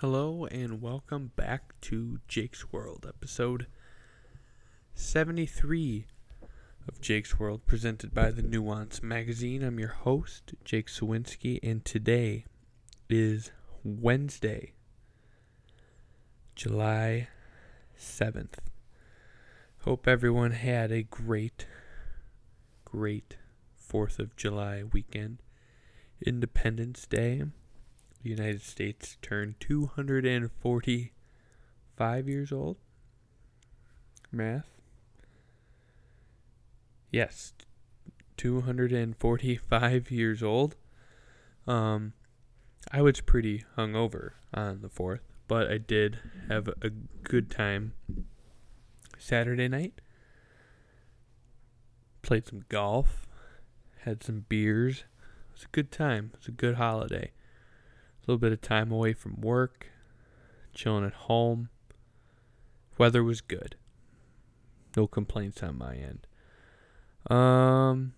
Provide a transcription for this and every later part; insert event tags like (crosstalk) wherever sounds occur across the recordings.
Hello and welcome back to Jake's World, episode 73 of Jake's World, presented by the Nuance Magazine. I'm your host, Jake Sawinski, and today is Wednesday, July 7th. Hope everyone had a great, great 4th of July weekend. Independence Day the United States turned 245 years old. Math. Yes, 245 years old. Um, I was pretty hungover on the 4th, but I did have a good time Saturday night. Played some golf, had some beers. It was a good time. It was a good holiday little bit of time away from work, chilling at home. Weather was good. No complaints on my end. Um,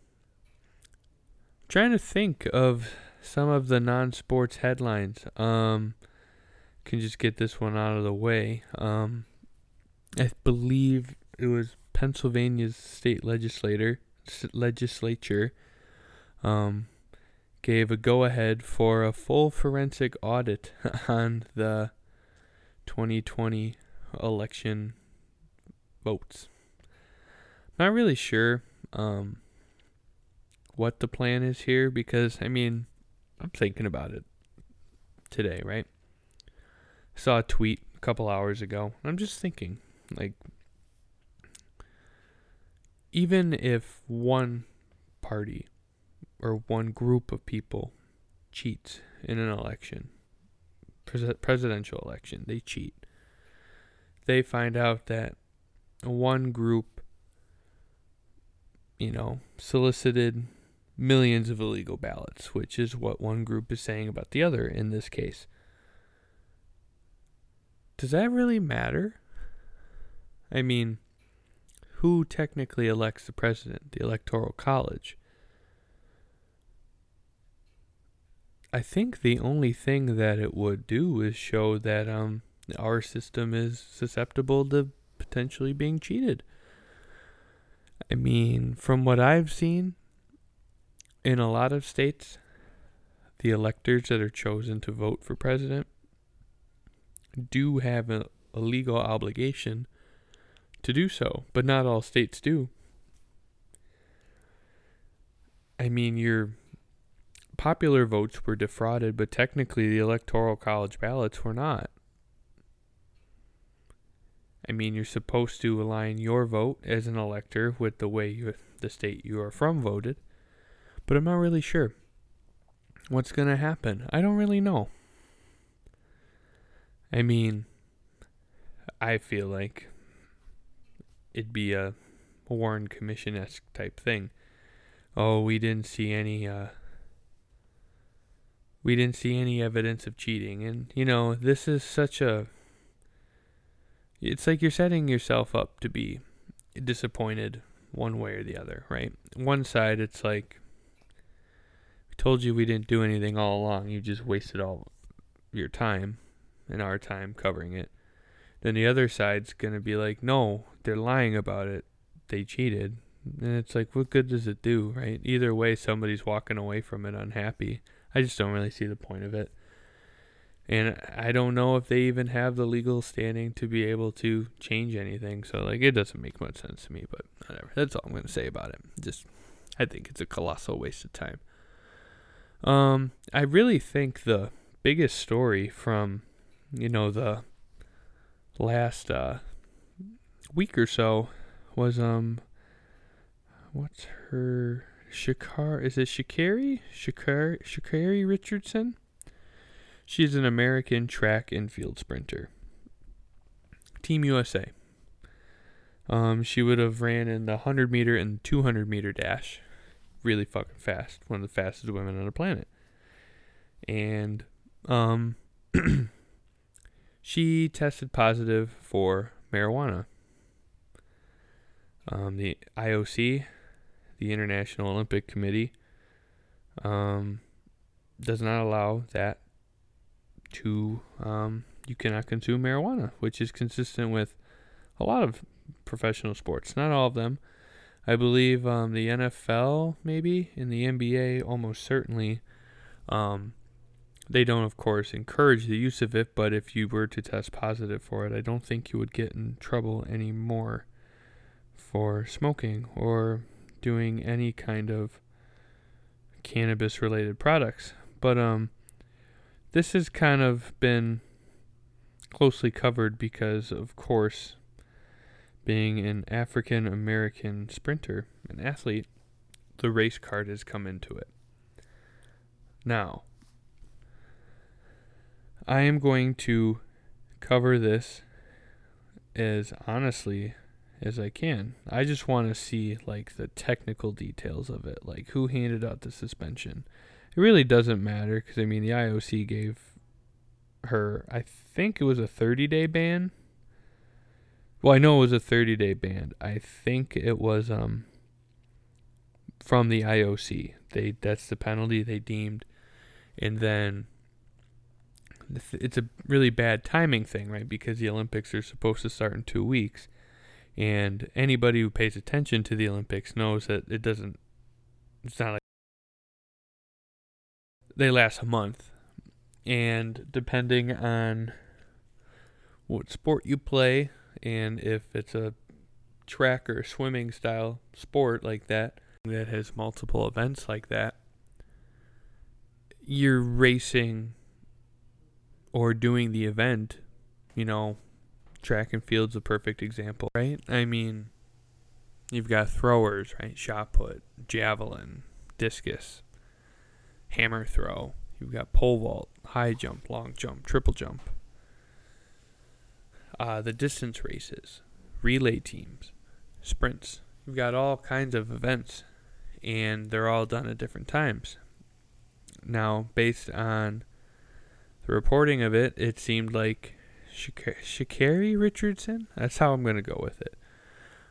trying to think of some of the non-sports headlines. Um, can just get this one out of the way. Um, I believe it was Pennsylvania's state legislator legislature um, gave a go ahead for a full forensic audit (laughs) on the 2020 election votes. Not really sure um, what the plan is here because, I mean, I'm thinking about it today, right? Saw a tweet a couple hours ago. I'm just thinking, like, even if one party or one group of people cheats in an election, pres- presidential election, they cheat. They find out that one group, you know, solicited millions of illegal ballots, which is what one group is saying about the other in this case. Does that really matter? I mean, who technically elects the president? The Electoral College. I think the only thing that it would do is show that um, our system is susceptible to potentially being cheated. I mean, from what I've seen in a lot of states, the electors that are chosen to vote for president do have a, a legal obligation to do so, but not all states do. I mean, you're popular votes were defrauded, but technically the electoral college ballots were not. I mean, you're supposed to align your vote as an elector with the way you, the state you are from voted, but I'm not really sure what's going to happen. I don't really know. I mean, I feel like it'd be a Warren Commission esque type thing. Oh, we didn't see any uh, we didn't see any evidence of cheating. And, you know, this is such a. It's like you're setting yourself up to be disappointed one way or the other, right? One side, it's like, we told you we didn't do anything all along. You just wasted all your time and our time covering it. Then the other side's going to be like, no, they're lying about it. They cheated. And it's like, what good does it do, right? Either way, somebody's walking away from it unhappy. I just don't really see the point of it. And I don't know if they even have the legal standing to be able to change anything. So like it doesn't make much sense to me, but whatever. That's all I'm going to say about it. Just I think it's a colossal waste of time. Um I really think the biggest story from you know the last uh week or so was um what's her Shakar is it? Shakari Sha'Carri Richardson? She's an American track and field sprinter. Team USA. Um, she would have ran in the 100 meter and 200 meter dash really fucking fast. One of the fastest women on the planet. And um, (clears throat) she tested positive for marijuana. Um, the IOC the International Olympic Committee um, does not allow that to um, you cannot consume marijuana, which is consistent with a lot of professional sports. Not all of them. I believe um, the NFL, maybe, in the NBA, almost certainly. Um, they don't, of course, encourage the use of it, but if you were to test positive for it, I don't think you would get in trouble anymore for smoking or doing any kind of cannabis related products. But um this has kind of been closely covered because of course being an African American sprinter, an athlete, the race card has come into it. Now, I am going to cover this as honestly as I can. I just want to see like the technical details of it, like who handed out the suspension. It really doesn't matter because I mean the IOC gave her, I think it was a 30 day ban. Well, I know it was a 30 day ban. I think it was um from the IOC. They that's the penalty they deemed, and then it's a really bad timing thing, right? Because the Olympics are supposed to start in two weeks, and anybody who pays attention to the Olympics knows that it doesn't. It's not like they last a month, and depending on what sport you play, and if it's a track or swimming style sport like that that has multiple events like that, you're racing or doing the event, you know, track and field's a perfect example, right? I mean, you've got throwers, right? Shot put, javelin, discus, hammer throw. You've got pole vault, high jump, long jump, triple jump. Uh, the distance races, relay teams, sprints. You've got all kinds of events, and they're all done at different times. Now, based on the reporting of it, it seemed like Sha'Carri Richardson. That's how I'm going to go with it.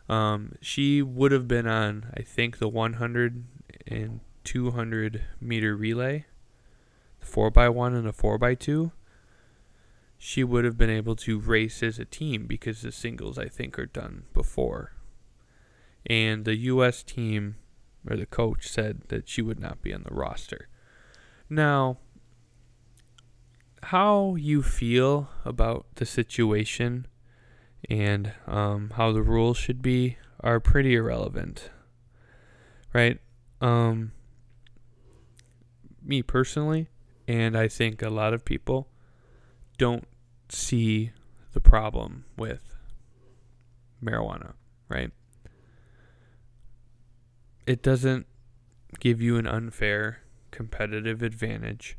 Um, she would have been on, I think, the 100 and 200 meter relay, the 4x1 and the 4x2. She would have been able to race as a team because the singles, I think, are done before. And the U.S. team, or the coach, said that she would not be on the roster. Now, how you feel about the situation and um, how the rules should be are pretty irrelevant, right? Um, me personally, and I think a lot of people don't see the problem with marijuana, right? It doesn't give you an unfair competitive advantage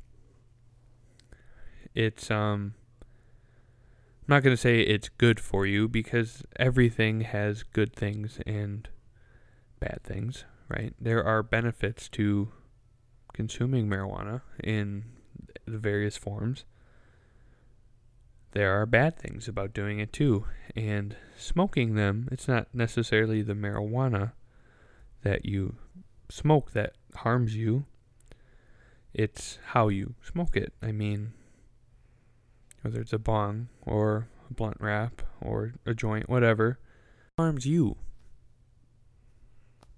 it's um I'm not going to say it's good for you because everything has good things and bad things, right? There are benefits to consuming marijuana in the various forms. There are bad things about doing it too. And smoking them, it's not necessarily the marijuana that you smoke that harms you. It's how you smoke it. I mean, whether it's a bong or a blunt wrap or a joint, whatever, harms you.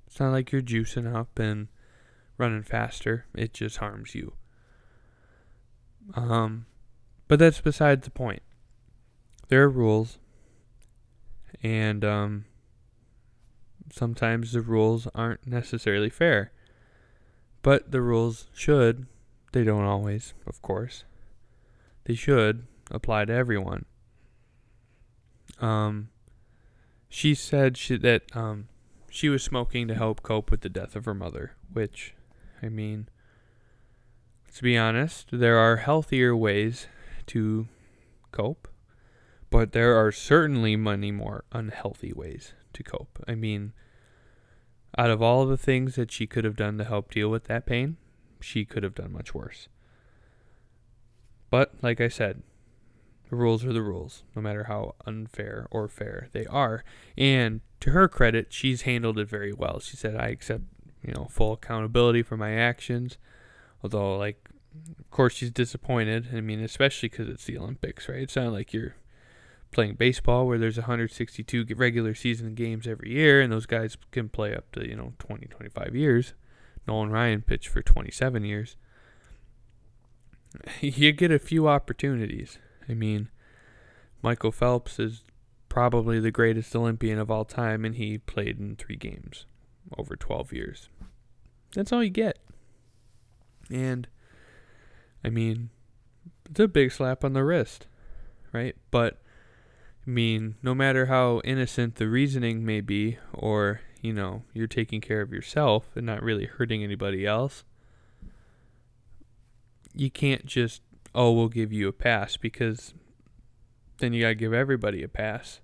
It's not like you're juicing up and running faster. It just harms you. Um, but that's beside the point. There are rules, and um, sometimes the rules aren't necessarily fair. But the rules should, they don't always, of course. They should apply to everyone. Um, she said she, that um, she was smoking to help cope with the death of her mother, which, I mean, to be honest, there are healthier ways to cope, but there are certainly many more unhealthy ways to cope. I mean, out of all the things that she could have done to help deal with that pain, she could have done much worse. But, like I said, the rules are the rules, no matter how unfair or fair they are. And to her credit, she's handled it very well. She said, I accept, you know, full accountability for my actions. Although, like of course, she's disappointed. I mean, especially because it's the Olympics, right? It's not like you're playing baseball where there's 162 regular season games every year, and those guys can play up to, you know, 20, 25 years. Nolan Ryan pitched for 27 years. (laughs) You get a few opportunities. I mean, Michael Phelps is probably the greatest Olympian of all time, and he played in three games over 12 years. That's all you get. And, I mean, it's a big slap on the wrist, right? But, I mean, no matter how innocent the reasoning may be, or, you know, you're taking care of yourself and not really hurting anybody else, you can't just, oh, we'll give you a pass because then you got to give everybody a pass.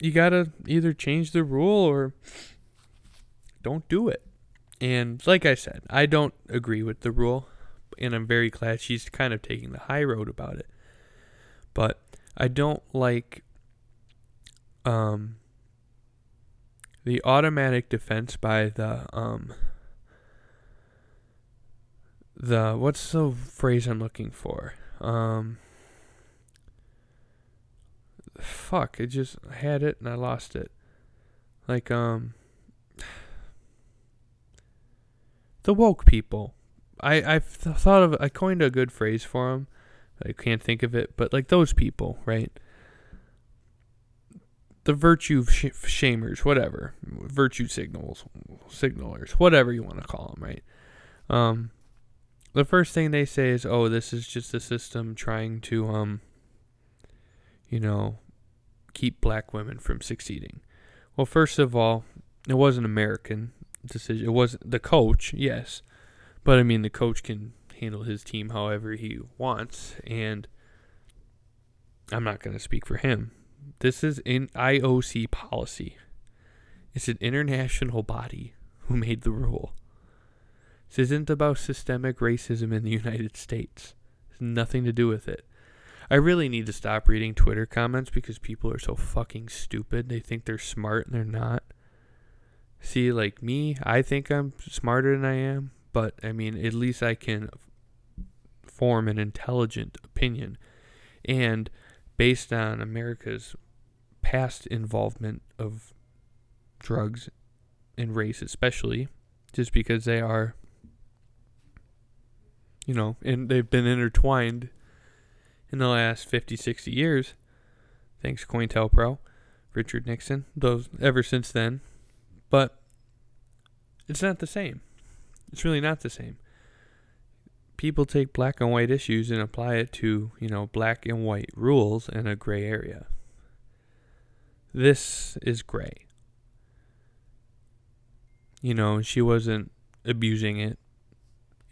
You got to either change the rule or don't do it. And like I said, I don't agree with the rule, and I'm very glad she's kind of taking the high road about it. But I don't like um, the automatic defense by the um, the what's the phrase I'm looking for? Um, fuck, I just had it and I lost it. Like um the woke people. I I've th- thought of I coined a good phrase for them. I can't think of it, but like those people, right? The virtue sh- shamers, whatever, virtue signals, signalers, whatever you want to call them, right? Um, the first thing they say is, "Oh, this is just a system trying to, um, you know, keep black women from succeeding." Well, first of all, it was an American decision. It was the coach, yes, but I mean, the coach can handle his team however he wants, and I'm not going to speak for him. This is in IOC policy. It's an international body who made the rule. This isn't about systemic racism in the (laughs) United States. It's nothing to do with it. I really need to stop reading Twitter comments because people are so fucking stupid. They think they're smart and they're not. See, like me, I think I'm smarter than I am, but I mean, at least I can form an intelligent opinion. And based on America's past involvement of drugs and race, especially, just because they are you know, and they've been intertwined in the last 50, 60 years. Thanks, COINTELPRO, Richard Nixon, those ever since then. But it's not the same. It's really not the same. People take black and white issues and apply it to, you know, black and white rules in a gray area. This is gray. You know, she wasn't abusing it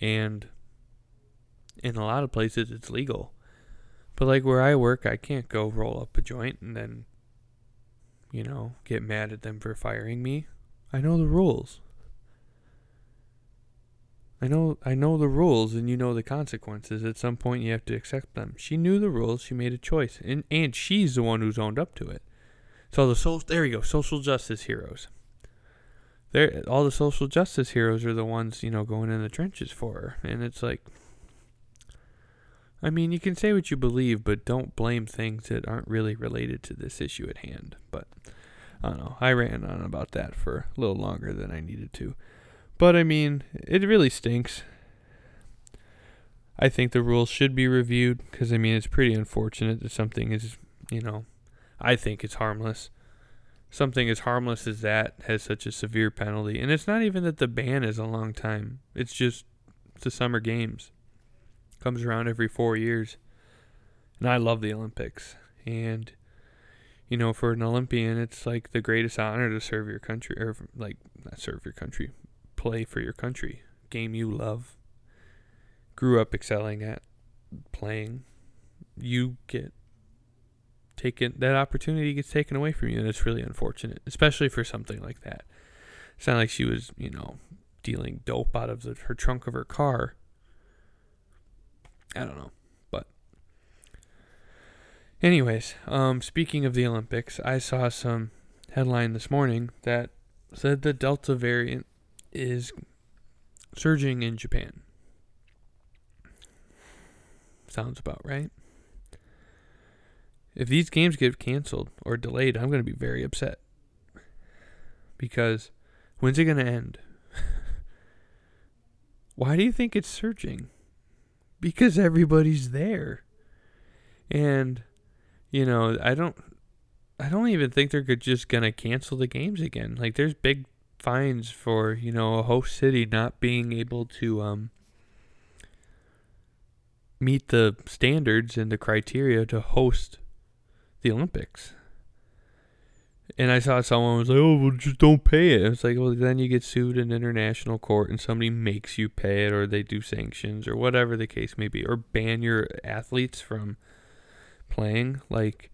and in a lot of places it's legal. But like where I work, I can't go roll up a joint and then, you know, get mad at them for firing me. I know the rules. I know I know the rules and you know the consequences. At some point you have to accept them. She knew the rules, she made a choice. And and she's the one who's owned up to it. So the social there you go, social justice heroes. There all the social justice heroes are the ones, you know, going in the trenches for her. And it's like I mean, you can say what you believe, but don't blame things that aren't really related to this issue at hand. But I don't know. I ran on about that for a little longer than I needed to. But I mean, it really stinks. I think the rules should be reviewed because I mean, it's pretty unfortunate that something is, you know, I think it's harmless. Something as harmless as that has such a severe penalty. And it's not even that the ban is a long time, it's just the summer games comes around every four years. And I love the Olympics. And, you know, for an Olympian, it's like the greatest honor to serve your country, or like, not serve your country, play for your country. Game you love, grew up excelling at playing. You get taken, that opportunity gets taken away from you. And it's really unfortunate, especially for something like that. It's not like she was, you know, dealing dope out of the, her trunk of her car I don't know. But anyways, um speaking of the Olympics, I saw some headline this morning that said the Delta variant is surging in Japan. sounds about right. If these games get canceled or delayed, I'm going to be very upset. Because when's it going to end? (laughs) Why do you think it's surging? Because everybody's there. And you know, I don't I don't even think they're just going to cancel the games again. Like there's big fines for, you know, a host city not being able to um meet the standards and the criteria to host the Olympics. And I saw someone was like, "Oh, well, just don't pay it." It's like, well, then you get sued in international court, and somebody makes you pay it, or they do sanctions, or whatever the case may be, or ban your athletes from playing. Like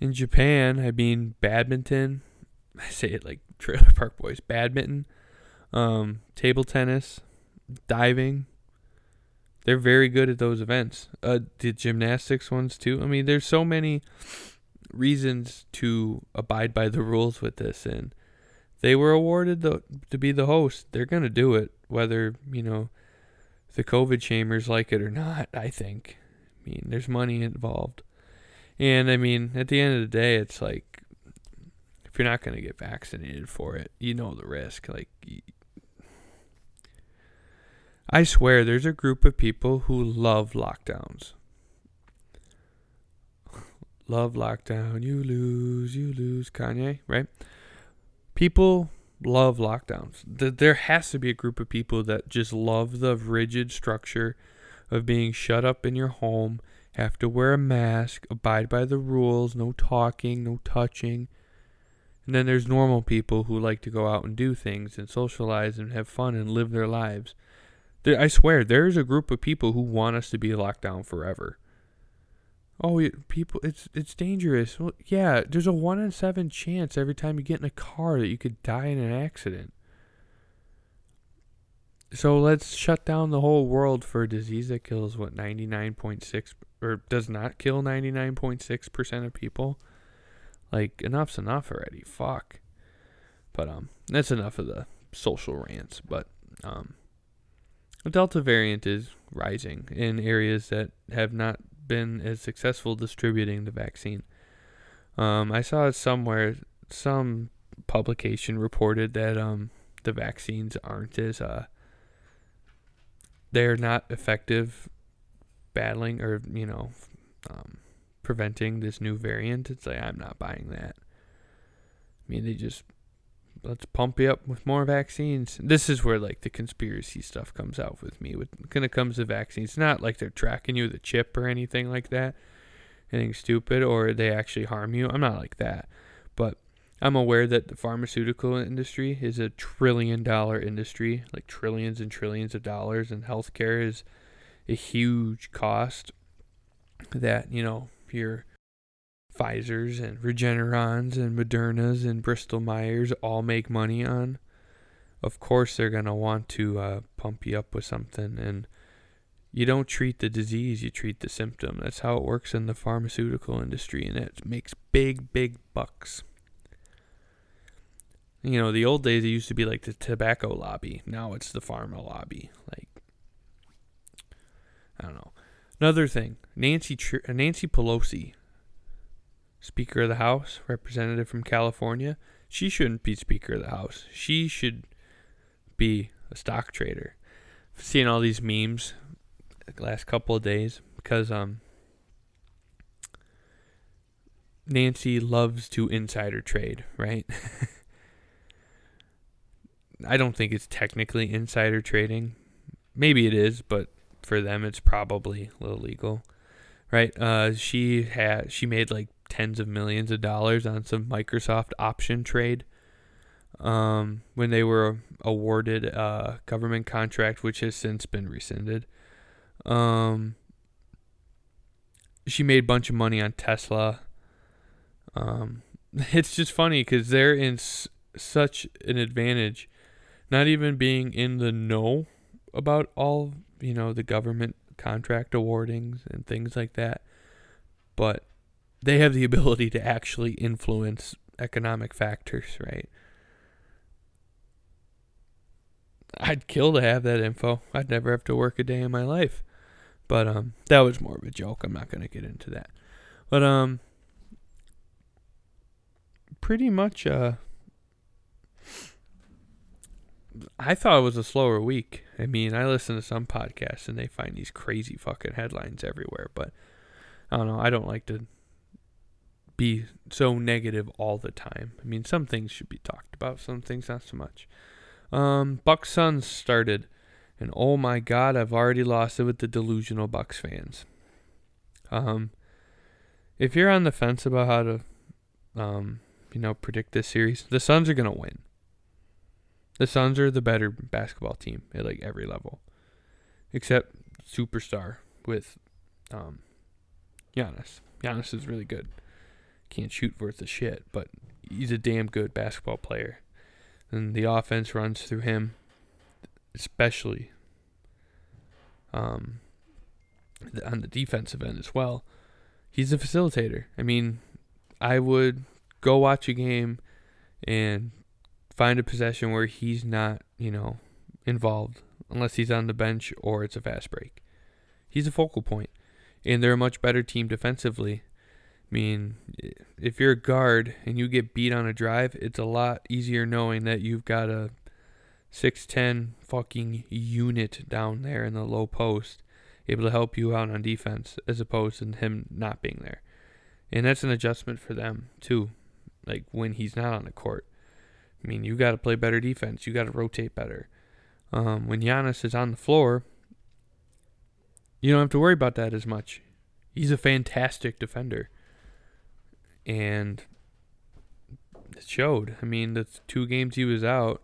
in Japan, I mean, badminton. (laughs) I say it like Trailer (laughs) Park Boys. Badminton, um, table tennis, diving, they're very good at those events. Uh, the gymnastics ones too. I mean, there's so many reasons to abide by the rules with this, and they were awarded the, to be the host. They're gonna do it, whether you know the COVID chambers like it or not. I think. I mean, there's money involved, and I mean, at the end of the day, it's like if you're not gonna get vaccinated for it, you know the risk. Like I swear there's a group of people who love lockdowns. Love lockdown, you lose, you lose, Kanye, right? People love lockdowns. There has to be a group of people that just love the rigid structure of being shut up in your home, have to wear a mask, abide by the rules, no talking, no touching. And then there's normal people who like to go out and do things and socialize and have fun and live their lives. I swear, there's a group of people who want us to be locked down forever. Oh, people, it's it's dangerous. Well, yeah, there's a one in seven chance every time you get in a car that you could die in an accident. So let's shut down the whole world for a disease that kills what 99.6 or does not kill 99.6% of people. Like enough's enough already. Fuck. But um that's enough of the social rants, but um the Delta variant is rising in areas that have not been as successful distributing the vaccine. Um, I saw somewhere, some publication reported that um, the vaccines aren't as uh, they're not effective battling or you know um, preventing this new variant. It's like I'm not buying that. I mean, they just let's pump you up with more vaccines. This is where like the conspiracy stuff comes out with me. When it comes to vaccines, not like they're tracking you with a chip or anything like that, anything stupid, or they actually harm you. I'm not like that, but I'm aware that the pharmaceutical industry is a trillion dollar industry, like trillions and trillions of dollars, and healthcare is a huge cost. That you know you're Pfizer's and Regeneron's and Moderna's and Bristol Myers all make money on, of course they're going to want to uh, pump you up with something. And you don't treat the disease, you treat the symptom. That's how it works in the pharmaceutical industry, and it makes big, big bucks. You know, the old days it used to be like the tobacco lobby. Now it's the pharma lobby. Like, I don't know. Another thing, Nancy Nancy Pelosi Speaker of the House, representative from California, she shouldn't be Speaker of the House. She should be a stock trader. Seen all these memes the last couple of days because um Nancy loves to insider trade, right? (laughs) I don't think it's technically insider trading. Maybe it is, but for them it's probably illegal, right? Uh, she had she made like tens of millions of dollars on some Microsoft option trade um, when they were awarded a government contract, which has since been rescinded. Um, she made a bunch of money on Tesla. Um, (laughs) it's just funny because they're in s- such an advantage, not even being in the know about all you know the government contract awardings and things like that, but they have the ability to actually influence economic factors, right? I'd kill to have that info. I'd never have to work a day in my life. But um, that was more of a joke. I'm not gonna get into that. But um, pretty much uh, I thought it was a slower week. I mean, I listen to some podcasts and they find these crazy fucking headlines everywhere, but I don't know. I don't like to be so negative all the time. I mean, some things should be talked about, some things not so much. Um, Bucks Suns started, and oh my God, I've already lost it with the delusional Bucks fans. Um, if you're on the fence about how to, um, you know, predict this series, the Suns are gonna win. The Suns are the better basketball team at like every level, except superstar with, um, Giannis. Giannis is really good. Can't shoot worth a shit, but he's a damn good basketball player and the offense runs through him, especially um, on the defensive end as well. He's a facilitator. I mean, I would go watch a game and find a possession where he's not, you know, involved unless he's on the bench or it's a fast break. He's a focal point, and they're a much better team defensively mean, if you're a guard and you get beat on a drive, it's a lot easier knowing that you've got a 6'10 fucking unit down there in the low post able to help you out on defense as opposed to him not being there. And that's an adjustment for them, too. Like when he's not on the court. I mean, you got to play better defense. You got to rotate better. Um, when Giannis is on the floor, you don't have to worry about that as much. He's a fantastic defender and it showed. I mean, the two games he was out,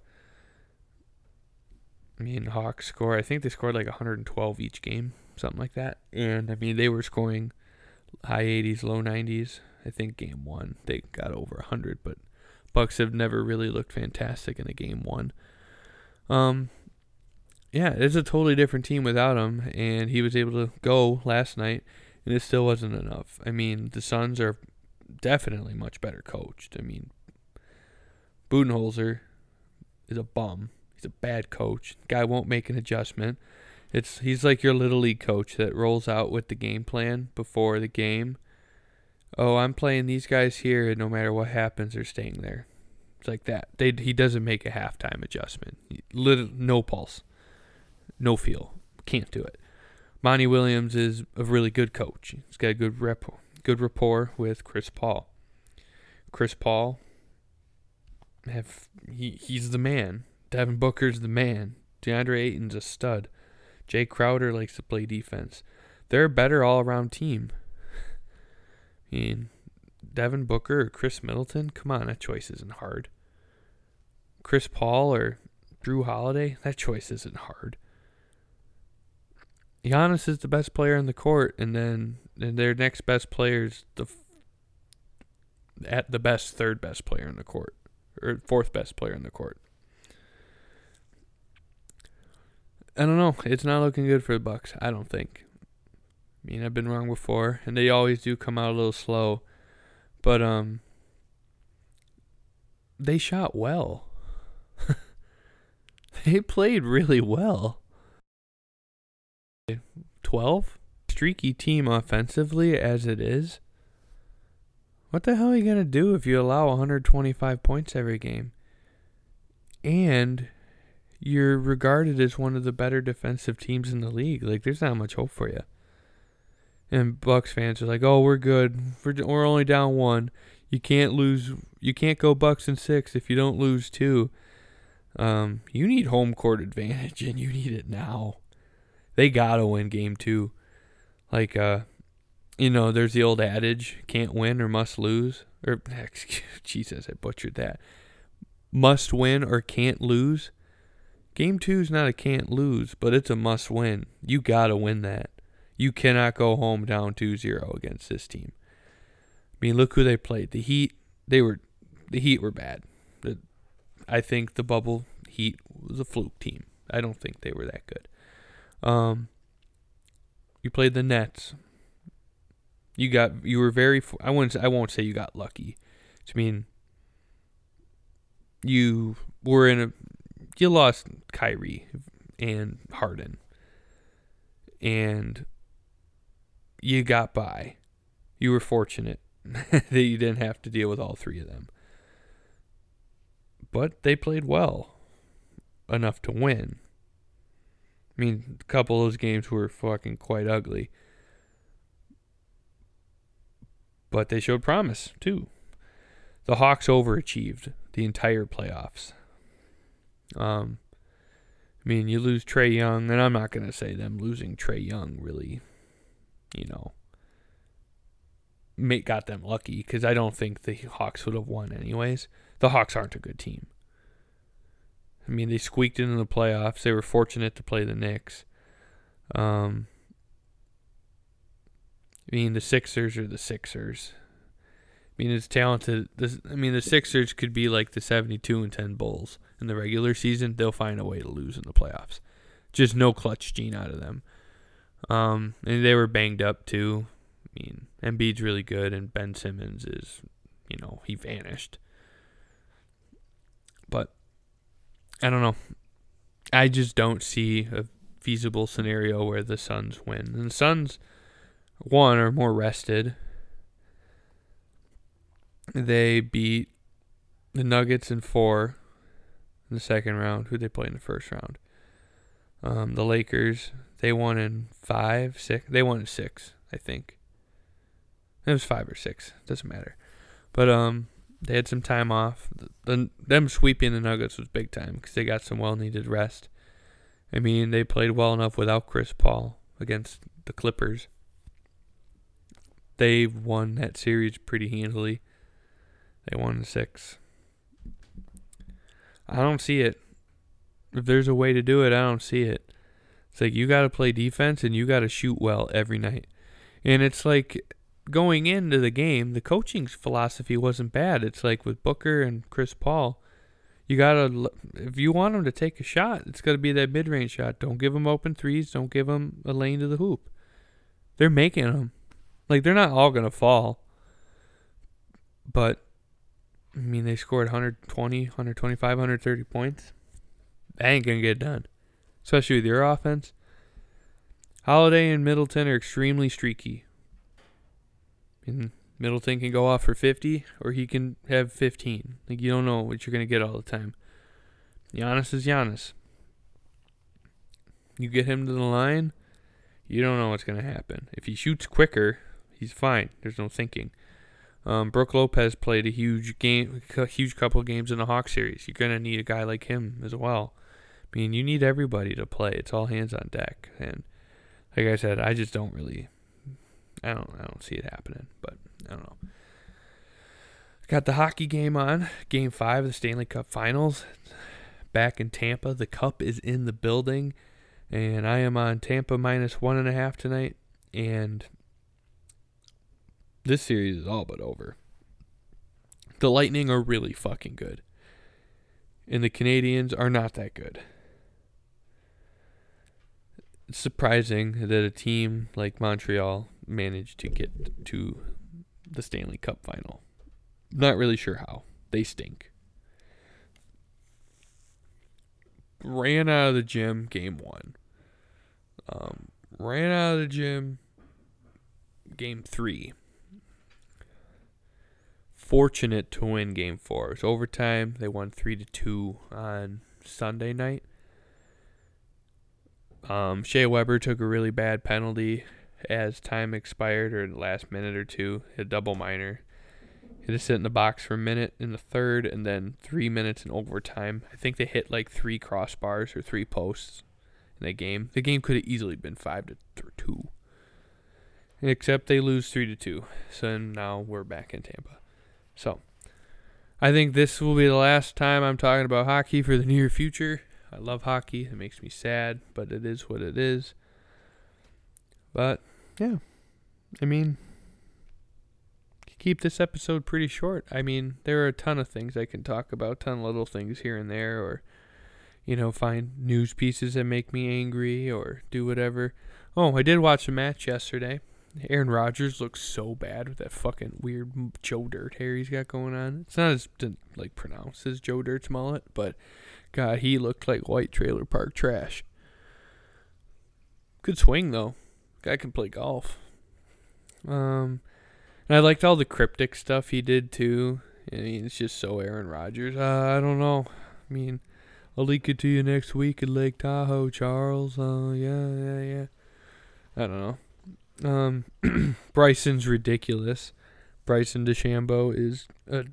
I mean, Hawks score. I think they scored like 112 each game, something like that. And I mean, they were scoring high 80s, low 90s. I think game one they got over 100, but Bucks have never really looked fantastic in a game one. Um, yeah, it's a totally different team without him, and he was able to go last night, and it still wasn't enough. I mean, the Suns are definitely much better coached. I mean, Budenholzer is a bum. He's a bad coach. Guy won't make an adjustment. It's he's like your little league coach that rolls out with the game plan before the game. Oh, I'm playing these guys here, and no matter what happens, they're staying there. It's like that. They he doesn't make a halftime adjustment. Little, no pulse, no feel. Can't do it. Monty Williams is a really good coach. He's got a good rep good rapport with Chris Paul. Chris Paul have he he's the man. Devin Booker's the man. DeAndre Ayton's a stud. Jae Crowder likes to play defense. They're a better all around team. (laughs) I mean, Devin Booker or Khris Middleton, come on, that choice isn't hard. Chris Paul or Jrue Holiday, that choice isn't hard. Giannis is the best player on the court, and then and their next best player is the at the best third best player in the court or fourth best player in the court. I don't know. It's not looking good for the Bucks. I don't think. I mean, I've been wrong before, and they always do come out a little slow, but um, they shot well. (laughs) they played really well. Twelve streaky team offensively as it is, what the hell are you going to do if you allow 125 points every game? And you're regarded as one of the better defensive teams in the league. Like, there's not much hope for you. And Bucks fans are like, "Oh, we're good. We're, only down one. You can't lose. You can't go Bucks and six if you don't lose two. Um, you need home court advantage, and you need it now. They gotta win game two. Like, uh, you know, there's the old adage: can't win or must lose. Or, (laughs) excuse, Jesus, I butchered that. Must win or can't lose. Game two is not a can't lose, but it's a must win. You gotta win that. You cannot go home down 2-0 against this team. I mean, look who they played. The Heat, they were, the Heat were bad. I think the bubble Heat was a fluke team. I don't think they were that good. Um, you played the Nets. You got you were very I won't I won't say you got lucky. I mean you were in a you lost Kyrie and Harden. And you got by. You were fortunate (laughs) that you didn't have to deal with all three of them. But they played well enough to win. I mean, a couple of those games were fucking quite ugly. But they showed promise, too. The Hawks overachieved the entire playoffs. Um, I mean, you lose Trae Young, and I'm not going to say them losing Trae Young really, you know, got them lucky because I don't think the Hawks would have won anyways. The Hawks aren't a good team. I mean, they squeaked into the playoffs. They were fortunate to play the Knicks. Um, I mean, the Sixers are the Sixers. I mean, it's talented. I mean, the Sixers could be like the 72 and 10 Bulls in the regular season. They'll find a way to lose in the playoffs. Just no clutch gene out of them. Um, and they were banged up too. I mean, Embiid's really good, and Ben Simmons is, you know, he vanished. But I don't know. I just don't see a feasible scenario where the Suns win. And the Suns, one, are more rested. They beat the Nuggets in four in the second round. Who they play in the first round? Um, the Lakers. They won in five, six. They won in six, I think. It was five or six. Doesn't matter. But um, they had some time off. The, the, them sweeping the Nuggets was big time because they got some well-needed rest. I mean, they played well enough without Chris Paul against the Clippers. They won that series pretty handily. They won six. I don't see it. If there's a way to do it, I don't see it. It's like you got to play defense and you got to shoot well every night. And it's like going into the game, the coaching philosophy wasn't bad. It's like with Booker and Chris Paul, you got to if you want them to take a shot, it's got to be that mid-range shot. Don't give them open threes, don't give them a lane to the hoop. They're making them. Like they're not all to fall. But I mean, they scored 120, 125, 130 points. That ain't to get done. Especially with your offense. Holiday and Middleton are extremely streaky. And Middleton can go off for 50 or he can have 15. Like, you don't know what you're going to get all the time. Giannis is Giannis. You get him to the line, you don't know what's going to happen. If he shoots quicker, he's fine. There's no thinking. Um, Brook Lopez played a huge game, a huge couple of games in the Hawk series. You're gonna need a guy like him as well. I mean, you need everybody to play. It's all hands on deck. And like I said, I just don't really, I don't, I don't see it happening. But I don't know. Got the hockey game on, Game Five of the Stanley Cup Finals, back in Tampa. The Cup is in the building, and I am on Tampa minus one and a half tonight. And this series is all but over. The Lightning are really fucking good. And the Canadiens are not that good. It's surprising that a team like Montreal managed to get to the Stanley Cup final. Not really sure how. They stink. Ran out of the gym game one. Um, ran out of the gym game three fortunate to win game four. It was overtime. They won three to two on Sunday night. Um, Shea Weber took a really bad penalty as time expired or the last minute or two. A double minor. Had to sit in the box for a minute in the third and then three minutes in overtime. I think they hit like three crossbars or three posts in that game. The game could have easily been five to two. Except they lose three to two. So now we're back in Tampa. So, I think this will be the last time I'm talking about hockey for the near future. I love hockey. It makes me sad, but it is what it is. But, yeah. I mean, keep this episode pretty short. I mean, there are a ton of things I can talk about, ton of little things here and there, or, you know, find news pieces that make me angry or do whatever. Oh, I did watch a match yesterday. Aaron Rodgers looks so bad with that fucking weird Joe Dirt hair he's got going on. It's not as like pronounced as Joe Dirt's mullet, but God, he looked like white trailer park trash. Good swing though. Guy can play golf. Um, and I liked all the cryptic stuff he did too. I mean, it's just so Aaron Rodgers. Uh, I don't know. I mean, I'll leak it to you next week at Lake Tahoe, Charles. Uh, yeah, yeah, yeah. I don't know. Um, (clears throat) Bryson's ridiculous. Bryson DeChambeau is a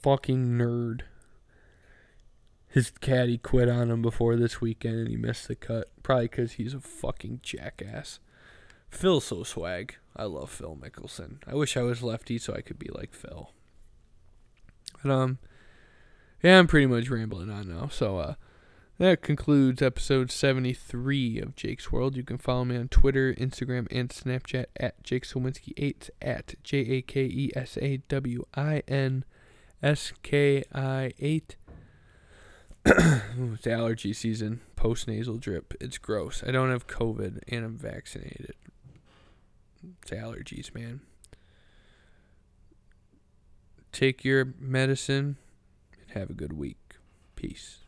fucking nerd. His caddy quit on him before this weekend and he missed the cut. Probably because he's a fucking jackass. Phil's so swag. I love Phil Mickelson. I wish I was lefty so I could be like Phil. But um yeah, I'm pretty much rambling on now. So uh that concludes episode 73 of Jake's World. You can follow me on Twitter, Instagram, and Snapchat at Jake Sawinski8 at J A K E S A W I N S K I 8. (coughs) it's allergy season, post nasal drip. It's gross. I don't have COVID and I'm vaccinated. It's allergies, man. Take your medicine and have a good week. Peace.